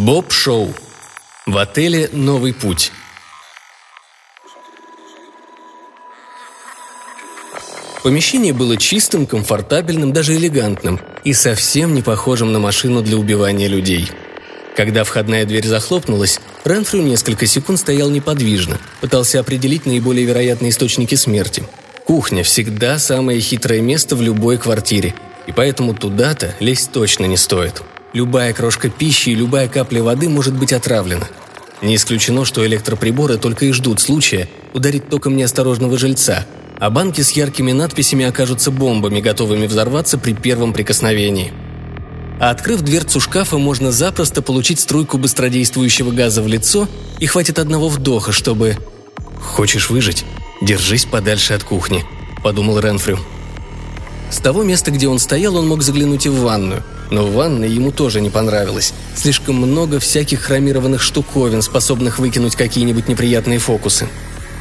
Боб Шоу. В отеле «Новый путь». Помещение было чистым, комфортабельным, даже элегантным и совсем не похожим на машину для убивания людей. Когда входная дверь захлопнулась, Ренфрю несколько секунд стоял неподвижно, пытался определить наиболее вероятные источники смерти. Кухня всегда самое хитрое место в любой квартире, и поэтому туда-то лезть точно не стоит. Любая крошка пищи и любая капля воды может быть отравлена. Не исключено, что электроприборы только и ждут случая ударить током неосторожного жильца, а банки с яркими надписями окажутся бомбами, готовыми взорваться при первом прикосновении. А открыв дверцу шкафа, можно запросто получить струйку быстродействующего газа в лицо, и хватит одного вдоха, чтобы... «Хочешь выжить? Держись подальше от кухни», — подумал Ренфрю. С того места, где он стоял, он мог заглянуть и в ванную. Но в ванной ему тоже не понравилось. Слишком много всяких хромированных штуковин, способных выкинуть какие-нибудь неприятные фокусы.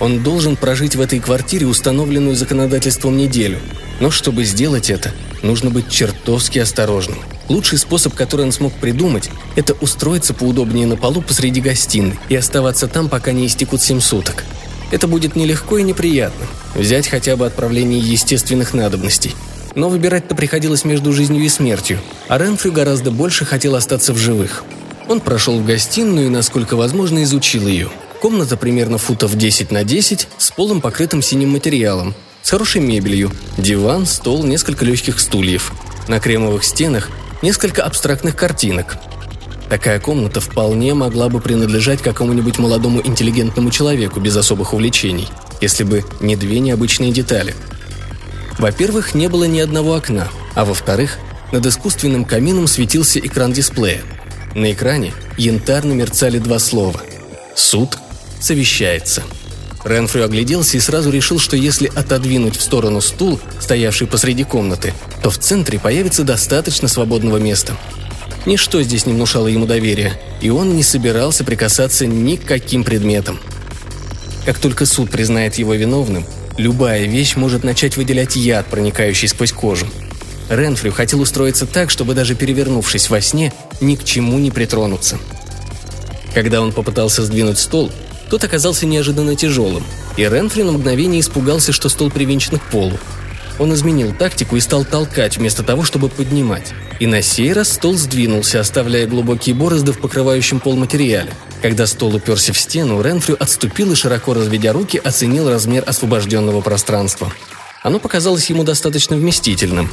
Он должен прожить в этой квартире установленную законодательством неделю. Но чтобы сделать это, нужно быть чертовски осторожным. Лучший способ, который он смог придумать, это устроиться поудобнее на полу посреди гостиной и оставаться там, пока не истекут семь суток. Это будет нелегко и неприятно. Взять хотя бы отправление естественных надобностей – но выбирать-то приходилось между жизнью и смертью, а Ренфрю гораздо больше хотел остаться в живых. Он прошел в гостиную и, насколько возможно, изучил ее. Комната примерно футов 10 на 10, с полом покрытым синим материалом, с хорошей мебелью, диван, стол, несколько легких стульев. На кремовых стенах несколько абстрактных картинок. Такая комната вполне могла бы принадлежать какому-нибудь молодому интеллигентному человеку без особых увлечений, если бы не две необычные детали – во-первых, не было ни одного окна, а во-вторых, над искусственным камином светился экран дисплея. На экране янтарно мерцали два слова. «Суд совещается». Ренфрю огляделся и сразу решил, что если отодвинуть в сторону стул, стоявший посреди комнаты, то в центре появится достаточно свободного места. Ничто здесь не внушало ему доверия, и он не собирался прикасаться ни к каким предметам. Как только суд признает его виновным, Любая вещь может начать выделять яд, проникающий сквозь кожу. Ренфрю хотел устроиться так, чтобы даже перевернувшись во сне, ни к чему не притронуться. Когда он попытался сдвинуть стол, тот оказался неожиданно тяжелым, и Ренфрю на мгновение испугался, что стол привинчен к полу. Он изменил тактику и стал толкать вместо того, чтобы поднимать. И на сей раз стол сдвинулся, оставляя глубокие борозды в покрывающем пол материале. Когда стол уперся в стену, Ренфрю отступил и, широко разведя руки, оценил размер освобожденного пространства. Оно показалось ему достаточно вместительным.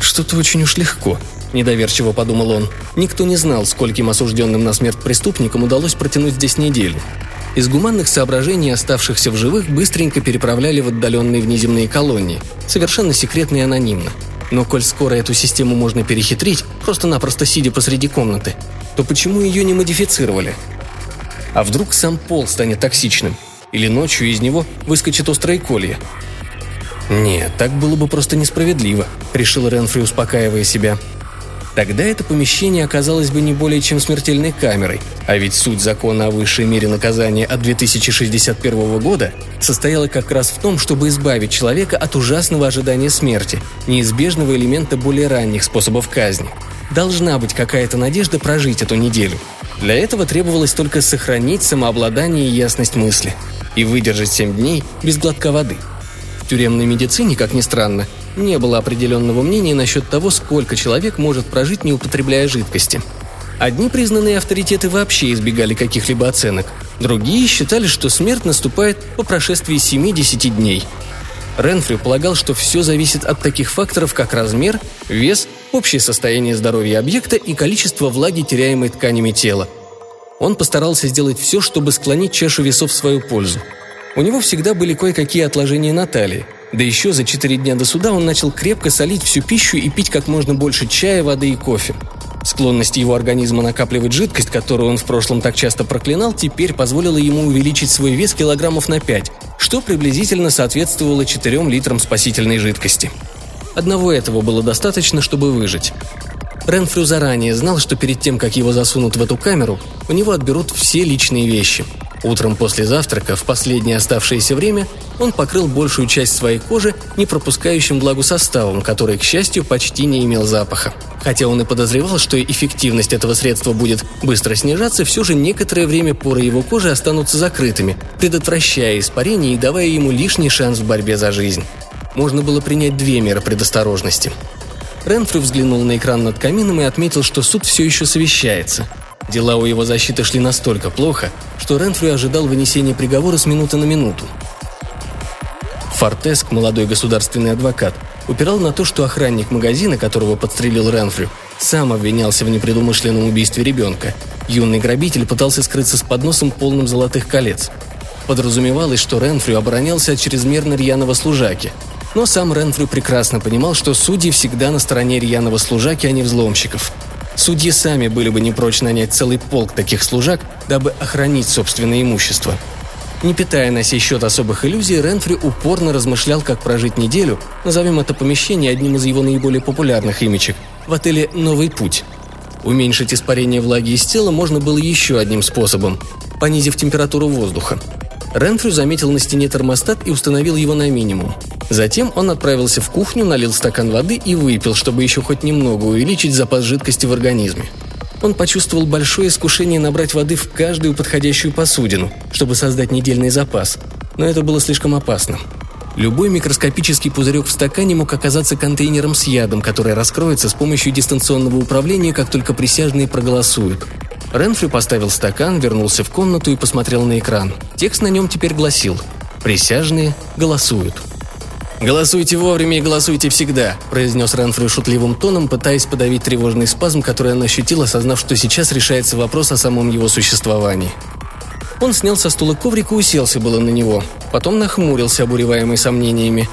«Что-то очень уж легко», – недоверчиво подумал он. Никто не знал, скольким осужденным на смерть преступникам удалось протянуть здесь неделю. Из гуманных соображений оставшихся в живых быстренько переправляли в отдаленные внеземные колонии, совершенно секретно и анонимно. Но коль скоро эту систему можно перехитрить, просто-напросто сидя посреди комнаты, то почему ее не модифицировали? А вдруг сам пол станет токсичным? Или ночью из него выскочит острое колье? Нет, так было бы просто несправедливо, решил Ренфри, успокаивая себя. Тогда это помещение оказалось бы не более чем смертельной камерой, а ведь суть закона о высшей мере наказания от 2061 года состояла как раз в том, чтобы избавить человека от ужасного ожидания смерти, неизбежного элемента более ранних способов казни. Должна быть какая-то надежда прожить эту неделю. Для этого требовалось только сохранить самообладание и ясность мысли. И выдержать 7 дней без глотка воды. В тюремной медицине, как ни странно, не было определенного мнения насчет того, сколько человек может прожить, не употребляя жидкости. Одни признанные авторитеты вообще избегали каких-либо оценок, другие считали, что смерть наступает по прошествии 7-10 дней. Ренфрю полагал, что все зависит от таких факторов, как размер, вес, общее состояние здоровья объекта и количество влаги, теряемой тканями тела. Он постарался сделать все, чтобы склонить чашу весов в свою пользу. У него всегда были кое-какие отложения на талии, да еще за четыре дня до суда он начал крепко солить всю пищу и пить как можно больше чая, воды и кофе. Склонность его организма накапливать жидкость, которую он в прошлом так часто проклинал, теперь позволила ему увеличить свой вес килограммов на 5, что приблизительно соответствовало 4 литрам спасительной жидкости. Одного этого было достаточно, чтобы выжить. Ренфрю заранее знал, что перед тем, как его засунут в эту камеру, у него отберут все личные вещи. Утром после завтрака, в последнее оставшееся время, он покрыл большую часть своей кожи не пропускающим влагу составом, который, к счастью, почти не имел запаха. Хотя он и подозревал, что эффективность этого средства будет быстро снижаться, все же некоторое время поры его кожи останутся закрытыми, предотвращая испарение и давая ему лишний шанс в борьбе за жизнь. Можно было принять две меры предосторожности. Ренфрю взглянул на экран над камином и отметил, что суд все еще совещается – Дела у его защиты шли настолько плохо, что Ренфрю ожидал вынесения приговора с минуты на минуту. Фортеск, молодой государственный адвокат, упирал на то, что охранник магазина, которого подстрелил Ренфрю, сам обвинялся в непредумышленном убийстве ребенка. Юный грабитель пытался скрыться с подносом полным золотых колец. Подразумевалось, что Ренфрю оборонялся от чрезмерно рьяного служаки. Но сам Ренфрю прекрасно понимал, что судьи всегда на стороне рьяного служаки, а не взломщиков – Судьи сами были бы не прочь нанять целый полк таких служак, дабы охранить собственное имущество. Не питая на сей счет особых иллюзий, Ренфри упорно размышлял, как прожить неделю, назовем это помещение одним из его наиболее популярных имечек, в отеле «Новый путь». Уменьшить испарение влаги из тела можно было еще одним способом – понизив температуру воздуха. Ренфрю заметил на стене термостат и установил его на минимум. Затем он отправился в кухню, налил стакан воды и выпил, чтобы еще хоть немного увеличить запас жидкости в организме. Он почувствовал большое искушение набрать воды в каждую подходящую посудину, чтобы создать недельный запас. Но это было слишком опасно. Любой микроскопический пузырек в стакане мог оказаться контейнером с ядом, который раскроется с помощью дистанционного управления, как только присяжные проголосуют. Ренфри поставил стакан, вернулся в комнату и посмотрел на экран. Текст на нем теперь гласил «Присяжные голосуют». «Голосуйте вовремя и голосуйте всегда», – произнес Ренфрю шутливым тоном, пытаясь подавить тревожный спазм, который он ощутил, осознав, что сейчас решается вопрос о самом его существовании. Он снял со стула коврик и уселся было на него. Потом нахмурился, обуреваемый сомнениями.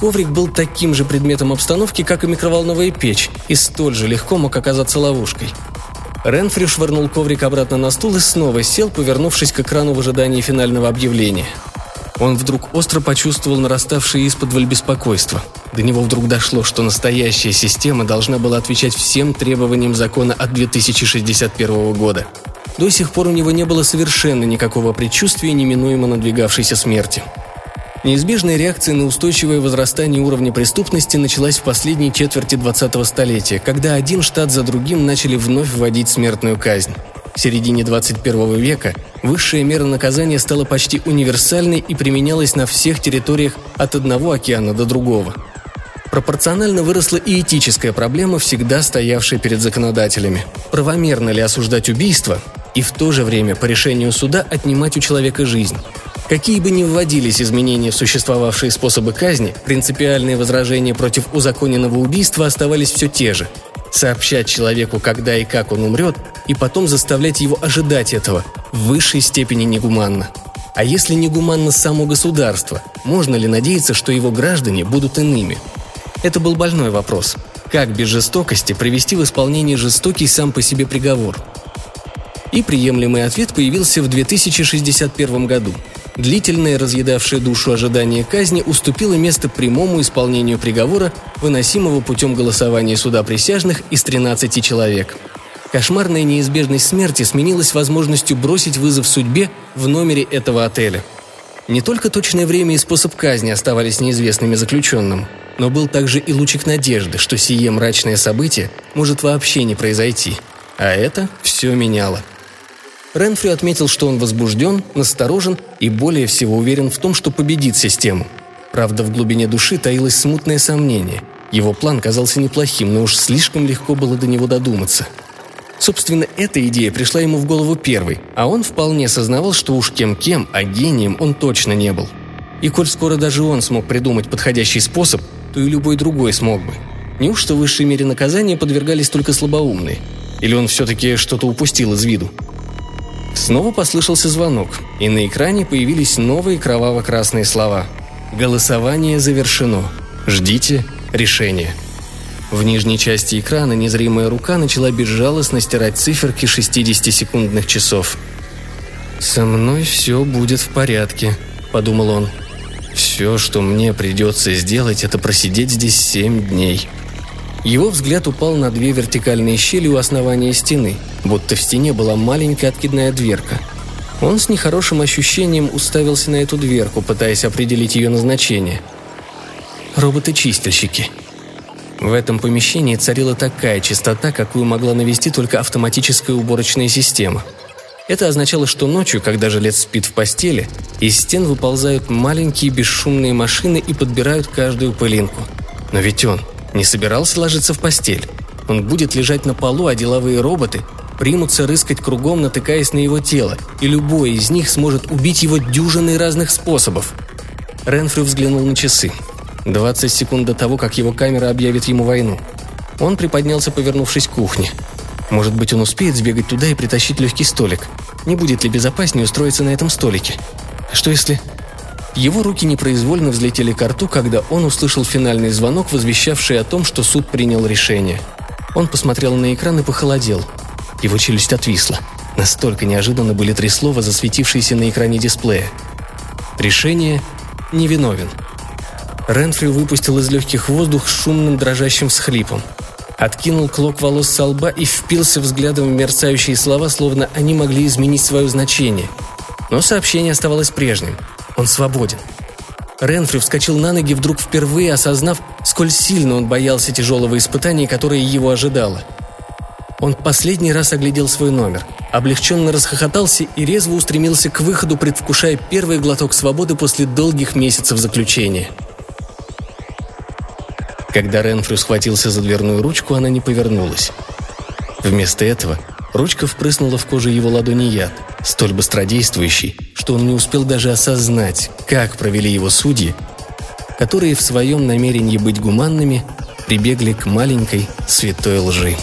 Коврик был таким же предметом обстановки, как и микроволновая печь, и столь же легко мог оказаться ловушкой. Ренфри швырнул коврик обратно на стул и снова сел, повернувшись к экрану в ожидании финального объявления – он вдруг остро почувствовал нараставшее из-под беспокойство. До него вдруг дошло, что настоящая система должна была отвечать всем требованиям закона от 2061 года. До сих пор у него не было совершенно никакого предчувствия неминуемо надвигавшейся смерти. Неизбежная реакция на устойчивое возрастание уровня преступности началась в последней четверти 20-го столетия, когда один штат за другим начали вновь вводить смертную казнь. В середине 21 века высшая мера наказания стала почти универсальной и применялась на всех территориях от одного океана до другого. Пропорционально выросла и этическая проблема, всегда стоявшая перед законодателями. Правомерно ли осуждать убийство и в то же время по решению суда отнимать у человека жизнь? Какие бы ни вводились изменения в существовавшие способы казни, принципиальные возражения против узаконенного убийства оставались все те же – сообщать человеку, когда и как он умрет, и потом заставлять его ожидать этого, в высшей степени негуманно. А если негуманно само государство, можно ли надеяться, что его граждане будут иными? Это был больной вопрос. Как без жестокости привести в исполнение жестокий сам по себе приговор? И приемлемый ответ появился в 2061 году – Длительное, разъедавшее душу ожидание казни, уступило место прямому исполнению приговора, выносимого путем голосования суда присяжных из 13 человек. Кошмарная неизбежность смерти сменилась возможностью бросить вызов судьбе в номере этого отеля. Не только точное время и способ казни оставались неизвестными заключенным, но был также и лучик надежды, что сие мрачное событие может вообще не произойти. А это все меняло. Ренфри отметил, что он возбужден, насторожен и более всего уверен в том, что победит систему. Правда, в глубине души таилось смутное сомнение. Его план казался неплохим, но уж слишком легко было до него додуматься. Собственно, эта идея пришла ему в голову первой, а он вполне сознавал, что уж кем-кем, а гением он точно не был. И коль скоро даже он смог придумать подходящий способ, то и любой другой смог бы. Неужто в высшей мере наказания подвергались только слабоумные? Или он все-таки что-то упустил из виду? Снова послышался звонок, и на экране появились новые кроваво-красные слова. «Голосование завершено. Ждите решения». В нижней части экрана незримая рука начала безжалостно стирать циферки 60-секундных часов. «Со мной все будет в порядке», — подумал он. «Все, что мне придется сделать, это просидеть здесь семь дней». Его взгляд упал на две вертикальные щели у основания стены, будто в стене была маленькая откидная дверка. Он с нехорошим ощущением уставился на эту дверку, пытаясь определить ее назначение. Роботы-чистильщики. В этом помещении царила такая чистота, какую могла навести только автоматическая уборочная система. Это означало, что ночью, когда жилец спит в постели, из стен выползают маленькие бесшумные машины и подбирают каждую пылинку. Но ведь он не собирался ложиться в постель. Он будет лежать на полу, а деловые роботы примутся рыскать кругом, натыкаясь на его тело, и любой из них сможет убить его дюжиной разных способов. Ренфрю взглянул на часы. 20 секунд до того, как его камера объявит ему войну. Он приподнялся, повернувшись к кухне. Может быть, он успеет сбегать туда и притащить легкий столик. Не будет ли безопаснее устроиться на этом столике? Что если... Его руки непроизвольно взлетели к рту, когда он услышал финальный звонок, возвещавший о том, что суд принял решение. Он посмотрел на экран и похолодел. Его челюсть отвисла. Настолько неожиданно были три слова, засветившиеся на экране дисплея. Решение невиновен. Ренфрю выпустил из легких воздух с шумным дрожащим всхлипом. Откинул клок волос со лба и впился взглядом в мерцающие слова, словно они могли изменить свое значение. Но сообщение оставалось прежним. Он свободен. Ренфрю вскочил на ноги, вдруг впервые осознав, сколь сильно он боялся тяжелого испытания, которое его ожидало – он последний раз оглядел свой номер, облегченно расхохотался и резво устремился к выходу, предвкушая первый глоток свободы после долгих месяцев заключения. Когда Ренфрю схватился за дверную ручку, она не повернулась. Вместо этого ручка впрыснула в кожу его ладони яд, столь быстродействующий, что он не успел даже осознать, как провели его судьи, которые в своем намерении быть гуманными прибегли к маленькой святой лжи.